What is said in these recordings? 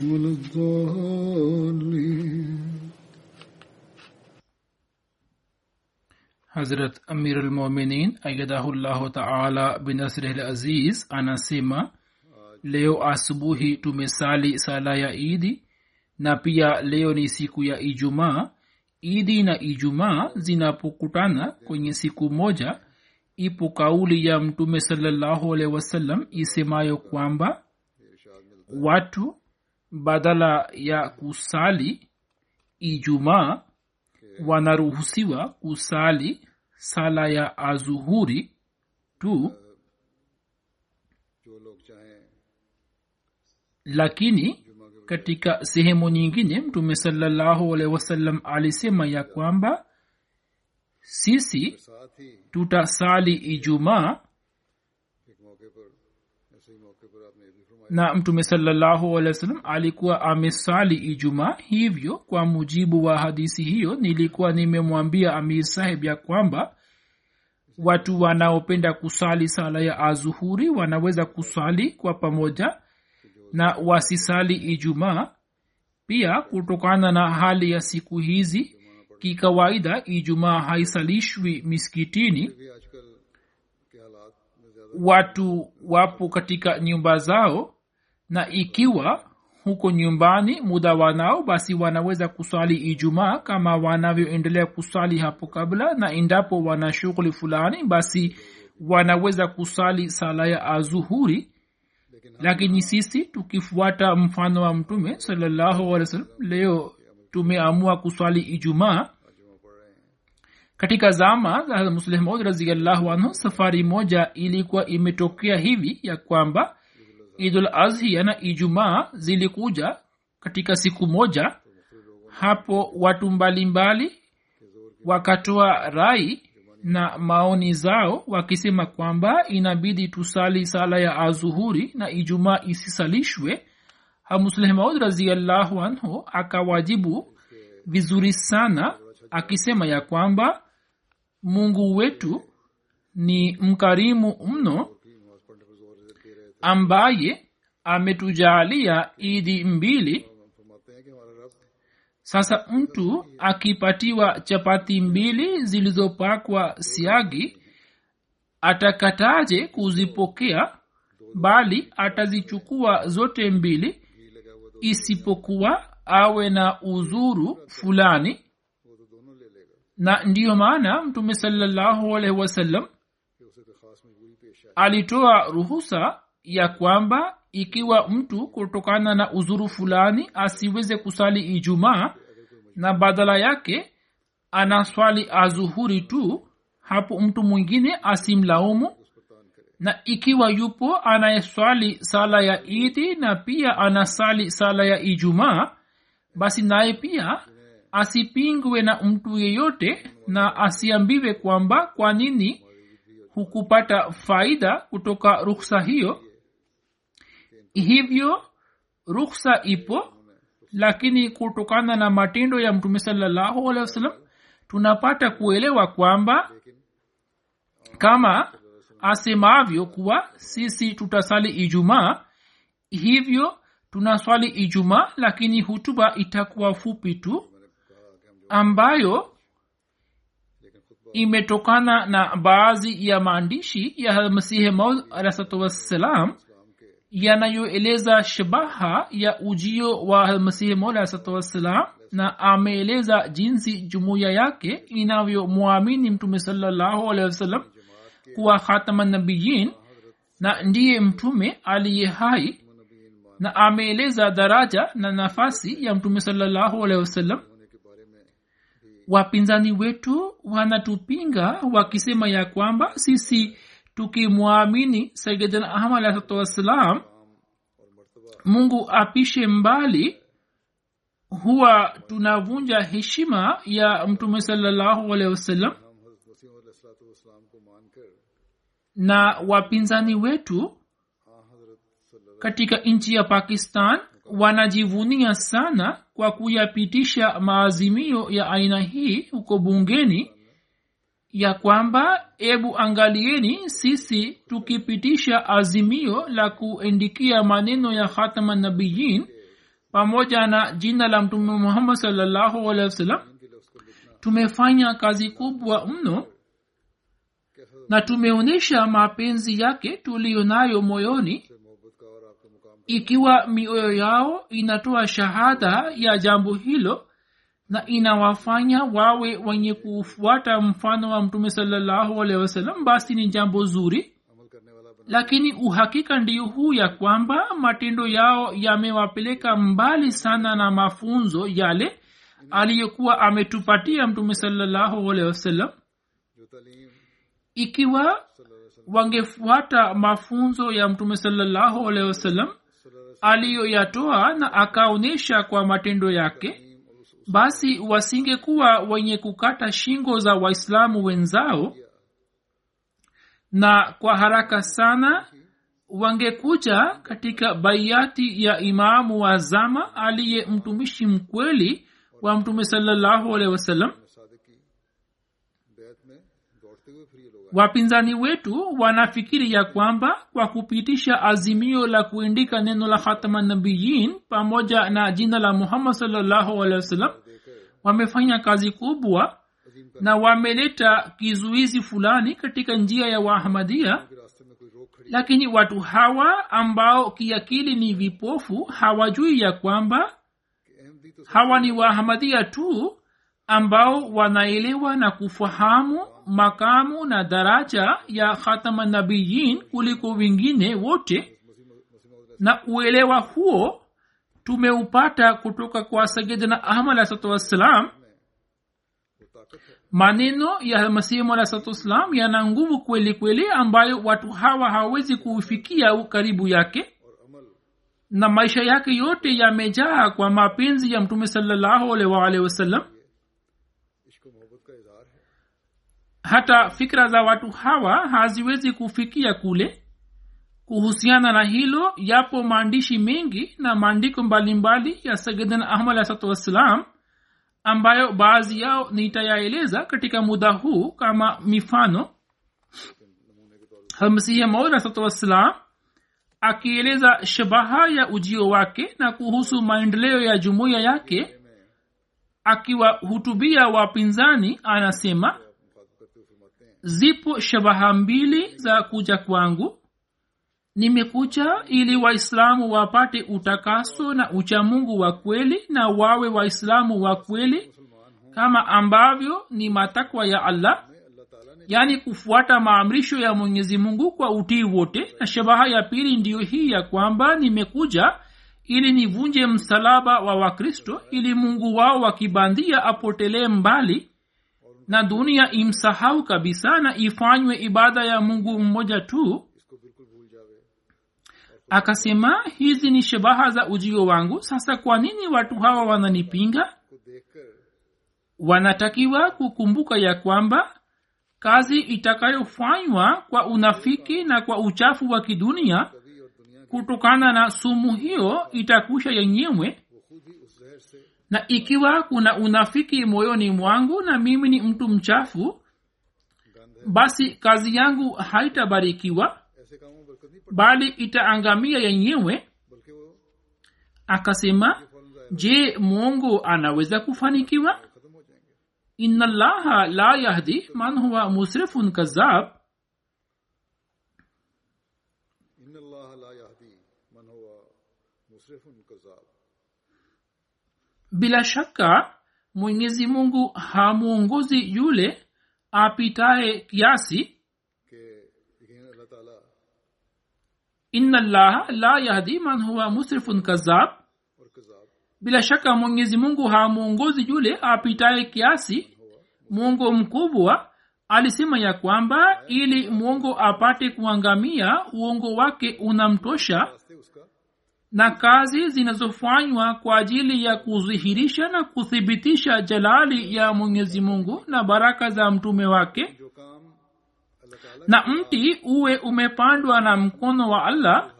ولا الضالين hazrat amir almuminin ayadahullahu taala binasrih aziz anasema leo asubuhi tumesali sala ya idi na pia leo ni siku ya ijumaa idi na ijumaa zinapokutana kwenye siku moja ipo kauli ya mtume salallahu alehi wasallam isemayo kwamba watu badala ya kusali ijumaa wanaruhusiwa kusali sala ya azuhuri tu. Lakini katika sehemu nyingine mtume salallahu alehi wasallam alisema ya kwamba sisi tutasali ijumaa na mtume salllahu alehi wasallam alikuwa amesali ijumaa. Hivyo kwa mujibu wa hadisi hiyo nilikuwa nimemwambia amir saheb ya kwamba watu wanaopenda kusali sala ya azuhuri wanaweza kusali kwa pamoja na wasisali ijumaa. Pia kutokana na hali ya siku hizi kikawaida ijumaa haisalishwi miskitini watu wapo katika nyumba zao na ikiwa huko nyumbani muda wanao basi wanaweza kusali ijumaa kama wanavyoendelea kusali hapo kabla na endapo wana shughuli fulani basi wanaweza kusali sala ya azuhuri. Lakini sisi tukifuata mfano wa mtume salallahu leo tumeamua kuswali ijumaa. Katika zama za muslehmud raziallahu anhu safari moja ilikuwa imetokea hivi ya kwamba idul azhia na ijumaa zilikuja katika siku moja. Hapo watu mbalimbali wakatoa rai na maoni zao wakisema kwamba inabidi tusali sala ya azuhuri na ijumaa isisalishwe. Hamuslehmaud raziallahu anhu akawajibu vizuri sana akisema ya kwamba mungu wetu ni mkarimu mno ambaye ametujaalia idi mbili. Sasa mtu akipatiwa chapati mbili zilizopakwa siagi atakataje kuzipokea? Bali atazichukua zote mbili isipokuwa awe na uzuru fulani. Na ndiyo maana mtume salallahu alaihi wasallam alitoa ruhusa ya kwamba ikiwa mtu kutokana na uzuru fulani asiweze kusali ijumaa na badala yake anaswali azuhuri tu hapo mtu mwingine asimlaumu. Na ikiwa yupo anayeswali sala ya idi na pia anasali sala ya ijumaa basi naye pia asipingwe na mtu yeyote na asiambiwe kwamba kwa nini hukupata faida kutoka ruksa hiyo hivyo ruksa ipo lakini kutokana na matendo ya mtume salallahu alehi wasallam tunapata kuelewa kwamba kama asemavyo kuwa sisi tutasali ijumaa hivyo tunaswali ijumaa lakini hutuba itakuwa fupi tu ambayo imetokana na baadhi ya maandishi ya masihi maud alahsatu wassalam yanayoeleza shabaha ya ujio wa masihi alahsatu na ameeleza jinsi jumuiya yake inavyomwamini mtume salallahu alehi wasallam kuwa khatama nabiyin na ndiye mtume aliye hai na ameeleza daraja na nafasi ya mtume salallahu alehi wasallam. Wapinzani wetu wanatupinga wakisema ya kwamba sisi tukimwamini sayidina ahmad alahsatu wassalam mungu apishe mbali huwa tunavunja heshima ya mtume salallahu alehi wasallam na wapinzani wetu katika nchi ya pakistan wanajivunia sana kwa kuyapitisha maazimio ya aina hii huko bungeni ya kwamba ebu angalieni sisi tukipitisha azimio la kuendikia maneno ya khatama nabiyin pamoja na jina la mtume muhammad wasallam. Tumefanya kazi kubwa mno na tumeonyesha mapenzi yake tuliyo nayo moyoni. Ikiwa mioyo yao inatoa shahada ya jambo hilo na inawafanya wawe wenye kufuata mfano wa mtume salallahu wasallam basi ni jambo zuri. Lakini uhakika ndio huu ya kwamba matendo yao yamewapeleka mbali sana na mafunzo yale aliyokuwa ametupatia mtume salallahu wasallam. Ikiwa wangefuata mafunzo ya mtume salallahu alehi wasallam aliyoyatoa na akaonyesha kwa matendo yake basi wasingekuwa wenye kukata shingo za waislamu wenzao na kwa haraka sana wangekuja katika baiati ya imamu wa zama aliye mtumishi mkweli wa mtume salallahu alehi wasallam. Wapinzani wetu wanafikiri ya kwamba kwa kupitisha azimio la kuindika neno la khatama nabiyin pamoja na jina la muhammad salllahu alehi wasallam wamefanya kazi kubwa na wameleta kizuizi fulani katika njia ya wahamadia lakini watu hawa ambao kiakili ni vipofu hawajui ya kwamba hawa ni wahamadia tu ambao wanaelewa na kufahamu makamu na daraja ya khatama nabiyin kuliko wengine wote. Na uelewa huo tumeupata kutoka kwa sayidina ahmad alahsatu wassalam. Maneno ya masihimu alahsatu wassalam yana nguvu kweli kweli ambayo watu hawa hawawezi kufikia karibu yake. Na maisha yake yote yamejaa kwa mapenzi ya mtume salallahu alaihi wasallam hata fikra za watu hawa haziwezi kufikia kule kuhusiana na hilo yapo maandishi mengi na maandiko mbalimbali ya sayidina ahmad alahsatu wassalam ambayo baadhi yao nitayaeleza katika muda huu kama mifano. Hamsihi maud wassalam akieleza shabaha ya ujio wake na kuhusu maendeleo ya jumuiya yake akiwahutubia wapinzani anasema zipo shabaha mbili za kuja kwangu nimekuja ili waislamu wapate utakaso na uchamungu wa kweli na wawe waislamu wa kweli kama ambavyo ni matakwa ya allah yaani kufuata maamrisho ya mwenyezi mungu kwa utii wote. Na shabaha ya pili ndiyo hii ya kwamba nimekuja ili nivunje msalaba wa wakristo ili mungu wao wakibandia apotelee mbali na dunia imsahau kabisa na ifanywe ibada ya mungu mmoja tu akasema hizi ni shabaha za ujio wangu. Sasa kwa nini watu hawa wananipinga? Wanatakiwa kukumbuka ya kwamba kazi itakayofanywa kwa unafiki na kwa uchafu wa kidunia kutokana na sumu hiyo itakusha yenyewe. Na ikiwa kuna unafiki moyoni mwangu na mimi ni mtu mchafu basi kazi yangu haitabarikiwa bali itaangamia yenyewe. Akasema je mwongo anaweza kufanikiwa? Ina llaha la yahdi man huwa musrifun kazab bila shaka mwenyezi mungu hamwongozi yule apitaye kiasi. inna allaha la yahdi man huwa musrifun kazab bila shaka mwenyezi mungu hamwongozi yule apitaye kiasi. Mwongo mkubwa alisema ya kwamba ili mwongo apate kuangamia uongo wake unamtosha. Na kazi zinazofanywa kwa ajili ya kudhihirisha na kuthibitisha jalali ya mwenyezi mungu na baraka za mtume wake na mti uwe umepandwa na mkono wa allah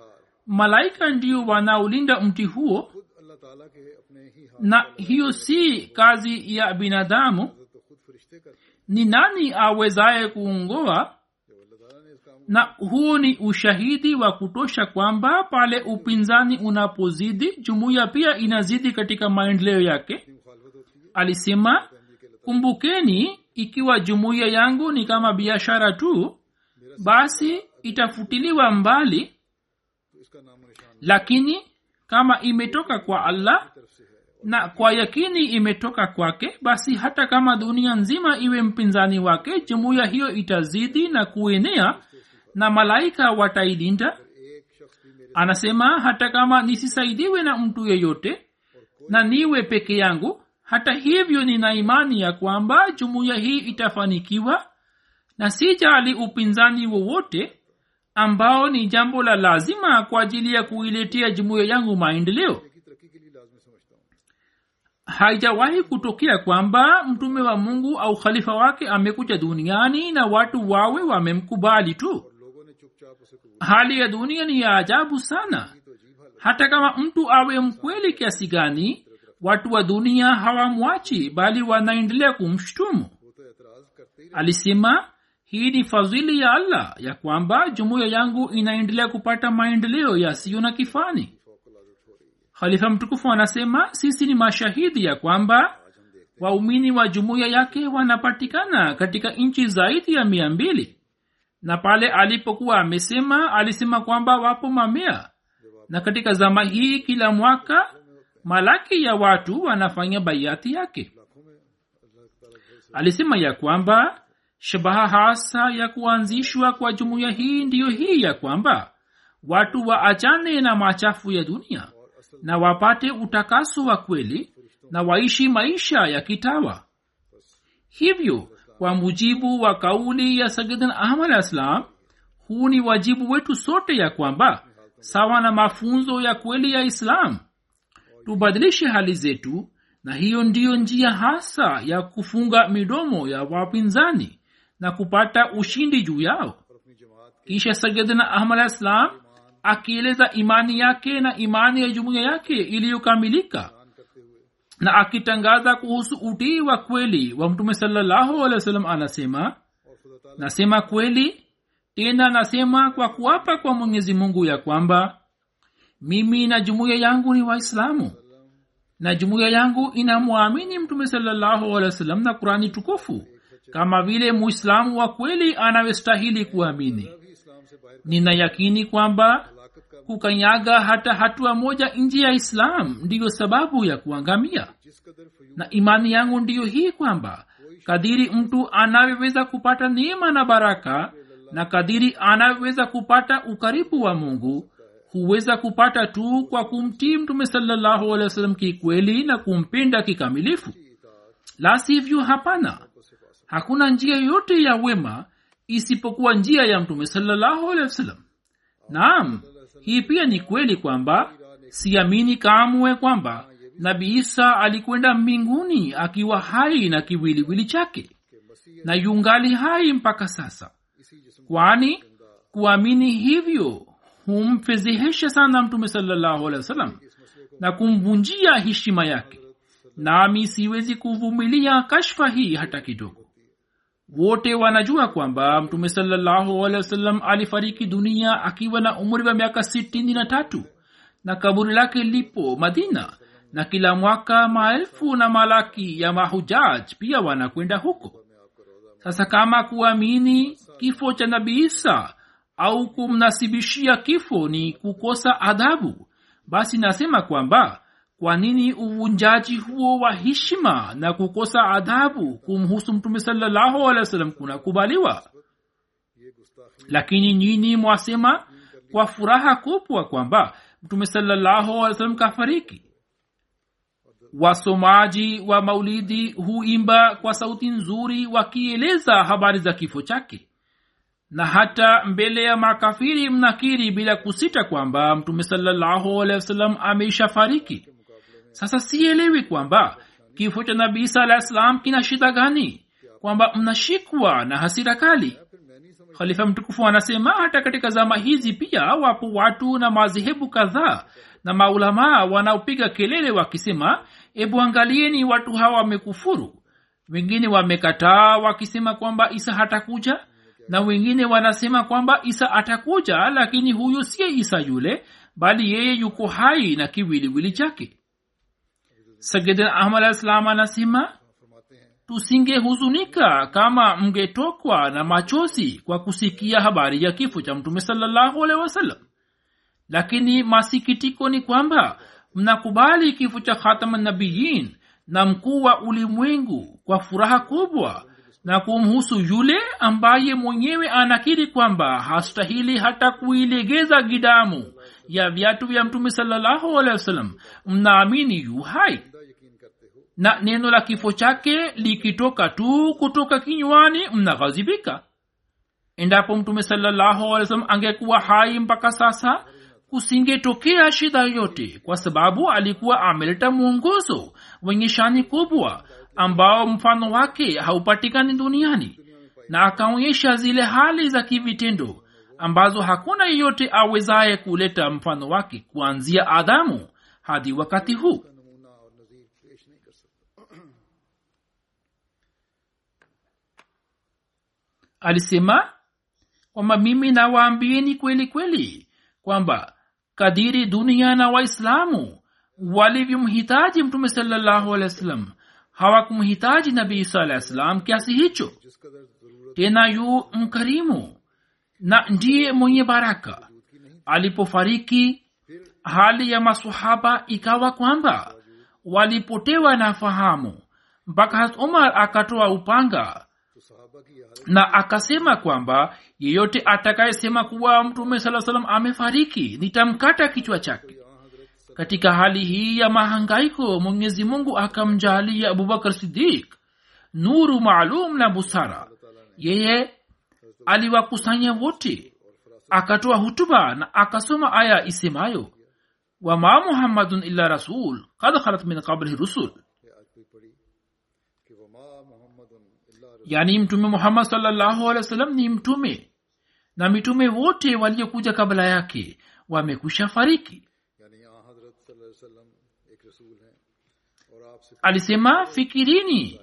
malaika ndio wanaolinda mti huo. Na hiyo si kazi ya binadamu. Ni nani awezaye kuongoa? Na huo ni ushahidi wa kutosha kwamba pale upinzani unapozidi jumuiya pia inazidi katika maendeleo yake. Alisema kumbukeni ikiwa jumuiya yangu ni kama biashara tu basi itafutiliwa mbali. Lakini kama imetoka kwa allah na kwa yakini imetoka kwake basi hata kama dunia nzima iwe mpinzani wake jumuiya hiyo itazidi na kuenea na malaika watailinda. Anasema hata kama nisisaidiwe na mtu yeyote na niwe peke yangu hata hivyo nina imani ya kwamba jumuiya hii itafanikiwa na sijali upinzani wowote ambao ni jambo la lazima kwa ajili ya kuiletea jumuiya yangu maendeleo. Haijawahi kutokea kwamba mtume wa mungu au khalifa wake amekuja duniani na watu wawe wamemkubali tu. Hali ya dunia ni ya ajabu sana. Hata kama mtu awe mkweli kiasi gani watu wa dunia hawamwachi bali wanaendelea kumshtumu. Alisema hii ni fadhili ya allah ya kwamba jumuiya yangu inaendelea kupata maendeleo yasiyo na kifani. Khalifa mtukufu anasema sisi ni mashahidi ya kwamba waumini wa, wa jumuiya yake wanapatikana katika nchi zaidi ya mia mbili. Na pale alipokuwa amesema alisema kwamba wapo mamia. Na katika zama hii kila mwaka malaki ya watu wanafanya baiati yake. Alisema ya kwamba shabaha hasa ya kuanzishwa kwa jumuiya hii ndiyo hii ya kwamba watu waachane na machafu ya dunia na wapate utakaso wa kweli na waishi maisha ya kitawa. Hivyo kwa mujibu wa kauli ya sayidan ahmad islam huu ni wajibu wetu sote ya kwamba sawa na mafunzo ya kweli ya islamu tubadilishe hali zetu na hiyo ndiyo njia hasa ya kufunga midomo ya wapinzani na kupata ushindi juu yao. Kisha sayidina ahmad alah ssalam akieleza imani yake na imani ya jumuiya yake iliyokamilika na akitangaza kuhusu utii wa kweli wa mtume sallahualwasalam anasema nasema kweli tena nasema kwa kuapa kwa mwenyezi mungu ya kwamba mimi na jumuiya yangu ni waislamu. Na jumuiya yangu inamwamini mtume salallahu alehi wa sallam na kurani tukufu. Kama vile muislamu wa kweli anawestahili kuamini. Ninayakini kwamba kukanyaga hata hatua moja nje ya islam ndiyo sababu ya kuangamia. Na imani yangu ndiyo hii kwamba kadiri mtu anavyoweza kupata neema na baraka na kadiri anavyoweza kupata ukaribu wa mungu huweza kupata tu kwa kumtii mtume salallahu alehi wasallam kikweli na kumpenda kikamilifu. La sivyo hapana. Hakuna njia yoyote ya wema isipokuwa njia ya mtume salallahu alehi wasallam. Naam hii pia ni kweli kwamba siamini kamwe kwamba nabi isa alikwenda mbinguni akiwa hai na kiwiliwili chake na yungali hai mpaka sasa. Kwani kuamini hivyo humfedhehesha sana mtume wasallam na kumvunjia heshima yake. Nami siwezi kuvumilia kashfa hii hata kidogo. Wote wanajua kwamba mtume salallahu alifariki dunia akiwa na umri wa miaka sitini na tatu na kaburi lake lipo madina na kila mwaka maelfu na malaki ya mahujaj pia wanakwenda huko. Sasa kama kuamini kifo cha nabii isa au kumnasibishia kifo ni kukosa adhabu basi nasema kwamba kwa nini uvunjaji huo wa heshima na kukosa adhabu kumhusu mtume salallahu kunakubaliwa? Lakini nyini mwasema kwa furaha kubwa kwamba mtume salallahu kafariki? Wasomaji wa maulidi huimba kwa sauti nzuri wakieleza habari za kifo chake na hata mbele ya makafiri mnakiri bila kusita kwamba mtume salallahu ameisha fariki. Sasa sielewi kwamba kifo cha nabii isa alah salam kina shida gani kwamba mnashikwa na hasira kali. Khalifa mtukufu anasema hata katika zama hizi pia wapo watu na madhehebu kadhaa na maulamaa wanaopiga kelele wakisema ebu angalieni watu hawa wamekufuru. Wengine wamekataa wakisema kwamba isa hatakuja na wengine wanasema kwamba isa atakuja lakini huyu siye isa yule bali yeye yuko hai na kiwiliwili chake. Sagidin ahmad alah anasema tusingehuzunika kama mngetokwa na machozi kwa kusikia habari ya kifo cha mtume salllahualhi wasallam. Lakini masikitiko ni kwamba mnakubali kifo cha khatamanabiyin na mkuu wa ulimwengu kwa furaha kubwa na kumhusu yule ambaye mwenyewe anakiri kwamba hastahili hata kuilegeza gidamu ya viatu vya mtume wasallam. Mnaamini yu hai? Na neno la kifo chake likitoka tu kutoka kinywani mnaghazibika? Endapo mtume wasallam angekuwa hai mpaka sasa kusingetokea shida yote kwa sababu alikuwa ameleta mwongozo wenye shani kubwa ambao mfano wake haupatikani duniani. Na akaonyesha zile hali za kivitendo ambazo hakuna yeyote awezaye kuleta mfano wake kuanzia adamu hadi wakati huu. Alisema kwamba mimi nawaambieni kweli kweli kwamba kadiri dunia na waislamu walivyomhitaji mtume salallahu alehi wa sallam hawakumhitaji nabii isa alahi salam kiasi hicho. Tena yu mkarimu na ndiye mwenye baraka. Alipofariki hali ya masahaba ikawa kwamba walipotewa na fahamu mpaka hat umar akatoa upanga na akasema kwamba yeyote atakayesema kuwa mtume saa salam amefariki nitamkata kichwa chake katika hali hii ya mahangaiko mwenyezi mungu akamjalia abubakar sidik nuru maalum na busara. Yeye aliwakusanya wote akatoa hutuba na akasoma aya isemayo wama muhammadun illa rasul kad khalat min qablihi rusul. Yani mtume muhammad salllahu sallam ni mtume na mitume wote waliokuja kabla yake wamekwisha fariki alisema fikirini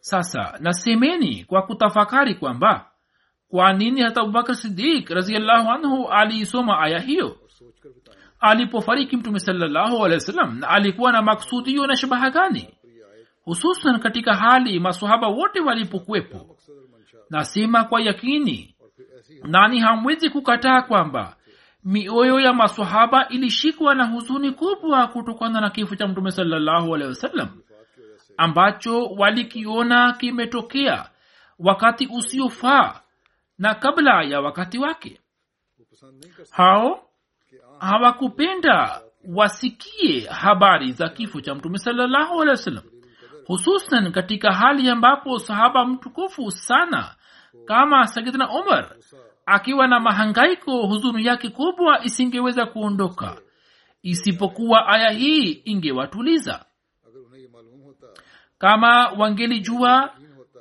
sasa nasemeni kwa kutafakari kwamba kwa nini hata abubakar sidik raziallahu anhu aliisoma aya hiyo? Alipofariki mtume salllahu alehi wasallam na alikuwa na maksudio na shabaha gani? Hususan katika hali masahaba wote walipokuwepo. Nasema kwa yakini nani hamwezi kukataa kwamba mioyo ya masahaba ilishikwa na huzuni kubwa kutokana na kifo cha mtume salllahu alehi wasallam ambacho walikiona kimetokea wakati usiofaa na kabla ya wakati wake. Hao hawakupenda wasikie habari za kifo cha mtume salllahu alehi wasallam hususan katika hali ambapo sahaba mtukufu sana kama sayidna umar akiwa na mahangaiko huzuni yake kubwa isingeweza kuondoka. Isipokuwa aya hii ingewatuliza. Kama wangelijua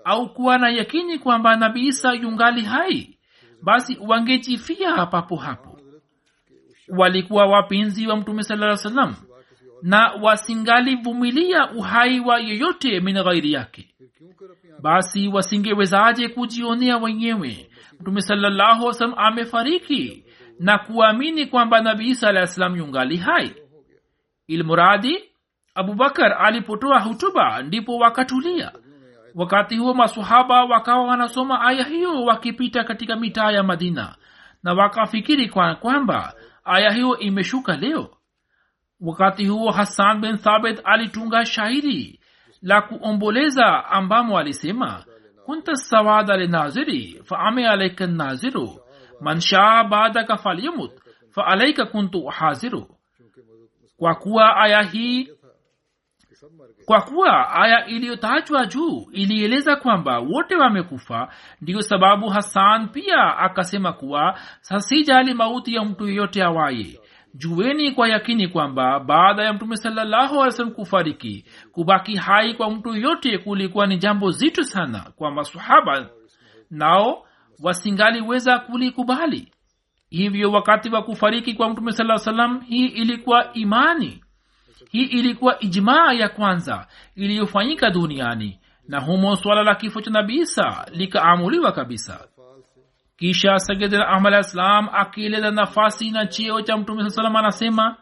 au kuwa na yakini kwamba nabii isa yungali hai basi wangejifia papo hapo. Walikuwa wapinzi wa mtume sala salam na wasingalivumilia uhai wa yeyote min ghairi yake. Basi wasingewezaje kujionea wenyewe mtume salllahu wasalam amefariki na kuamini kwamba nabii isa alah salam yungali hai. Ilmuradi abubakar alipotoa hutuba ndipo wakatulia. Wakati huo masahaba wakawa wanasoma aya hiyo wakipita katika mitaa ya madina na wakafikiri kwa kwamba aya hiyo imeshuka leo. Wakati huo hasan bin thabit alitunga shairi la kuomboleza ambamo alisema kunta sawada linaziri faame alaika naziru man shaa baadaka falyamut faalaika kuntu haziru kwa kuwa aya hii kwa kuwa aya iliyotajwa juu ilieleza kwamba wote wamekufa ndiyo sababu hasan pia akasema kuwa sasijali mauti ya mtu yeyote awaye jueni kwa yakini kwamba baada ya mtume salallahu alih salam kufariki kubaki hai kwa mtu yote kulikuwa ni jambo zito sana kwa masahaba nao wasingaliweza kulikubali. Hivyo wakati wa kufariki kwa mtume saa salam hii ilikuwa imani. Hii ilikuwa ijmaa ya kwanza iliyofanyika duniani na humo swala la kifo cha nabii isa likaamuliwa kabisa kisha sayidina ahmad alah salam akieleza nafasi na cheo cha mtume saa salam anasema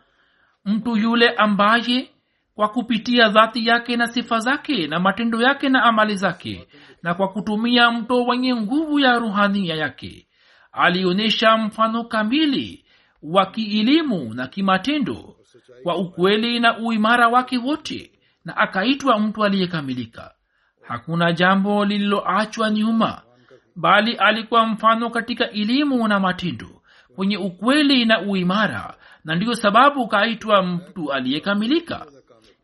mtu yule ambaye kwa kupitia dhati yake na sifa zake na matendo yake na amali zake na kwa kutumia mto wenye nguvu ya ruhania yake alionyesha mfano kamili wa kielimu na kimatendo kwa ukweli na uimara wake wote na akaitwa mtu aliyekamilika. Hakuna jambo lililoachwa nyuma bali alikuwa mfano katika elimu na matendo kwenye ukweli na uimara na ndiyo sababu kaitwa mtu aliyekamilika.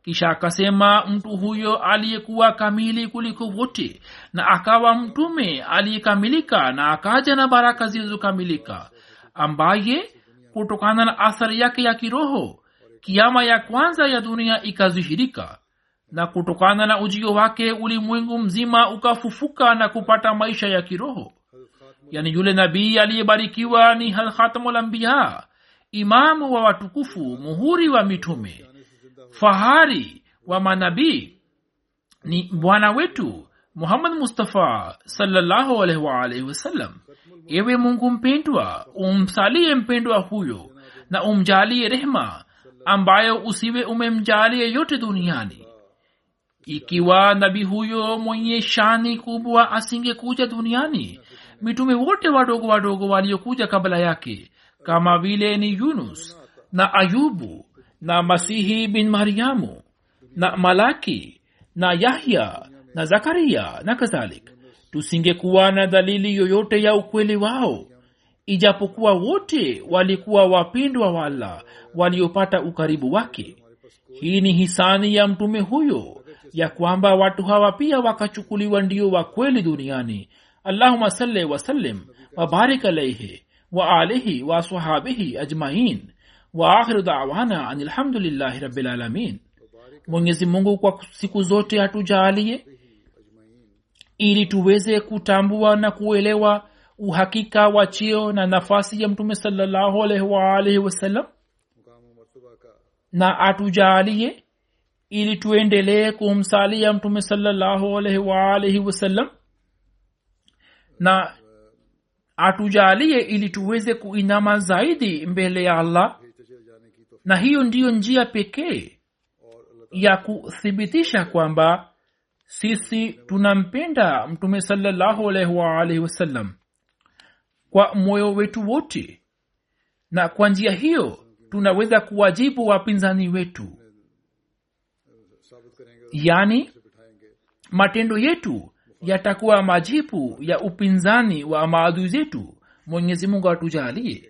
Kisha akasema mtu huyo aliyekuwa kamili kuliko wote na akawa mtume aliyekamilika na akaja na baraka zilizokamilika ambaye kutokana na athari yake ya kiroho kiama ya kwanza ya dunia ikadhihirika na kutokana na ujio wake ulimwengu mzima ukafufuka na kupata maisha ya kiroho. Yani yule nabii aliyebarikiwa ni khatamulambia imamu wa watukufu muhuri wa mitume. Fahari wa manabii ni bwana wetu muhammad mustafa salllahu wasallam ewe mungu mpendwa umsalie mpendwa huyo na umjalie rehma ambayo usiwe umemjalie yote duniani ikiwa nabii huyo mwenye shani kubwa asingekuja duniani mitume wote wadogo wadogo waliokuja kabla yake kama vile ni yunus na ayubu na masihi bin mariamu na malaki na yahya na zakaria na kadhalik tusingekuwa na dalili yoyote ya ukweli wao ijapokuwa wote walikuwa wapendwa wala waliopata ukaribu wake. Hii ni hisani ya mtume huyo ya kwamba watu hawa pia wakachukuliwa ndio wa kweli duniani. Allahuma salli wasallim wabarik alaihi waalihi alihi ajmain. Waakhiru dawana ani lhamdulillahi rabilalamin mwenyezi mungu kwa siku zote hatujaalie ili tuweze kutambua na kuelewa uhakika wa chio na nafasi ya mtume salallahu alaihi waalihi wasallam na atujaalie ili tuendelee kumsalia mtume waalihi wasallam. Na atujalie ili tuweze kuinama zaidi mbele ya allah. Na hiyo ndiyo njia pekee ya kuthibitisha kwamba sisi tunampenda mtume waalihi wasallam kwa moyo wetu wote. Na kwa njia hiyo tunaweza kuwajibu wapinzani wetu yaani matendo yetu yatakuwa majibu ya upinzani wa maadui zetu. Mwenyezi mungu atujalie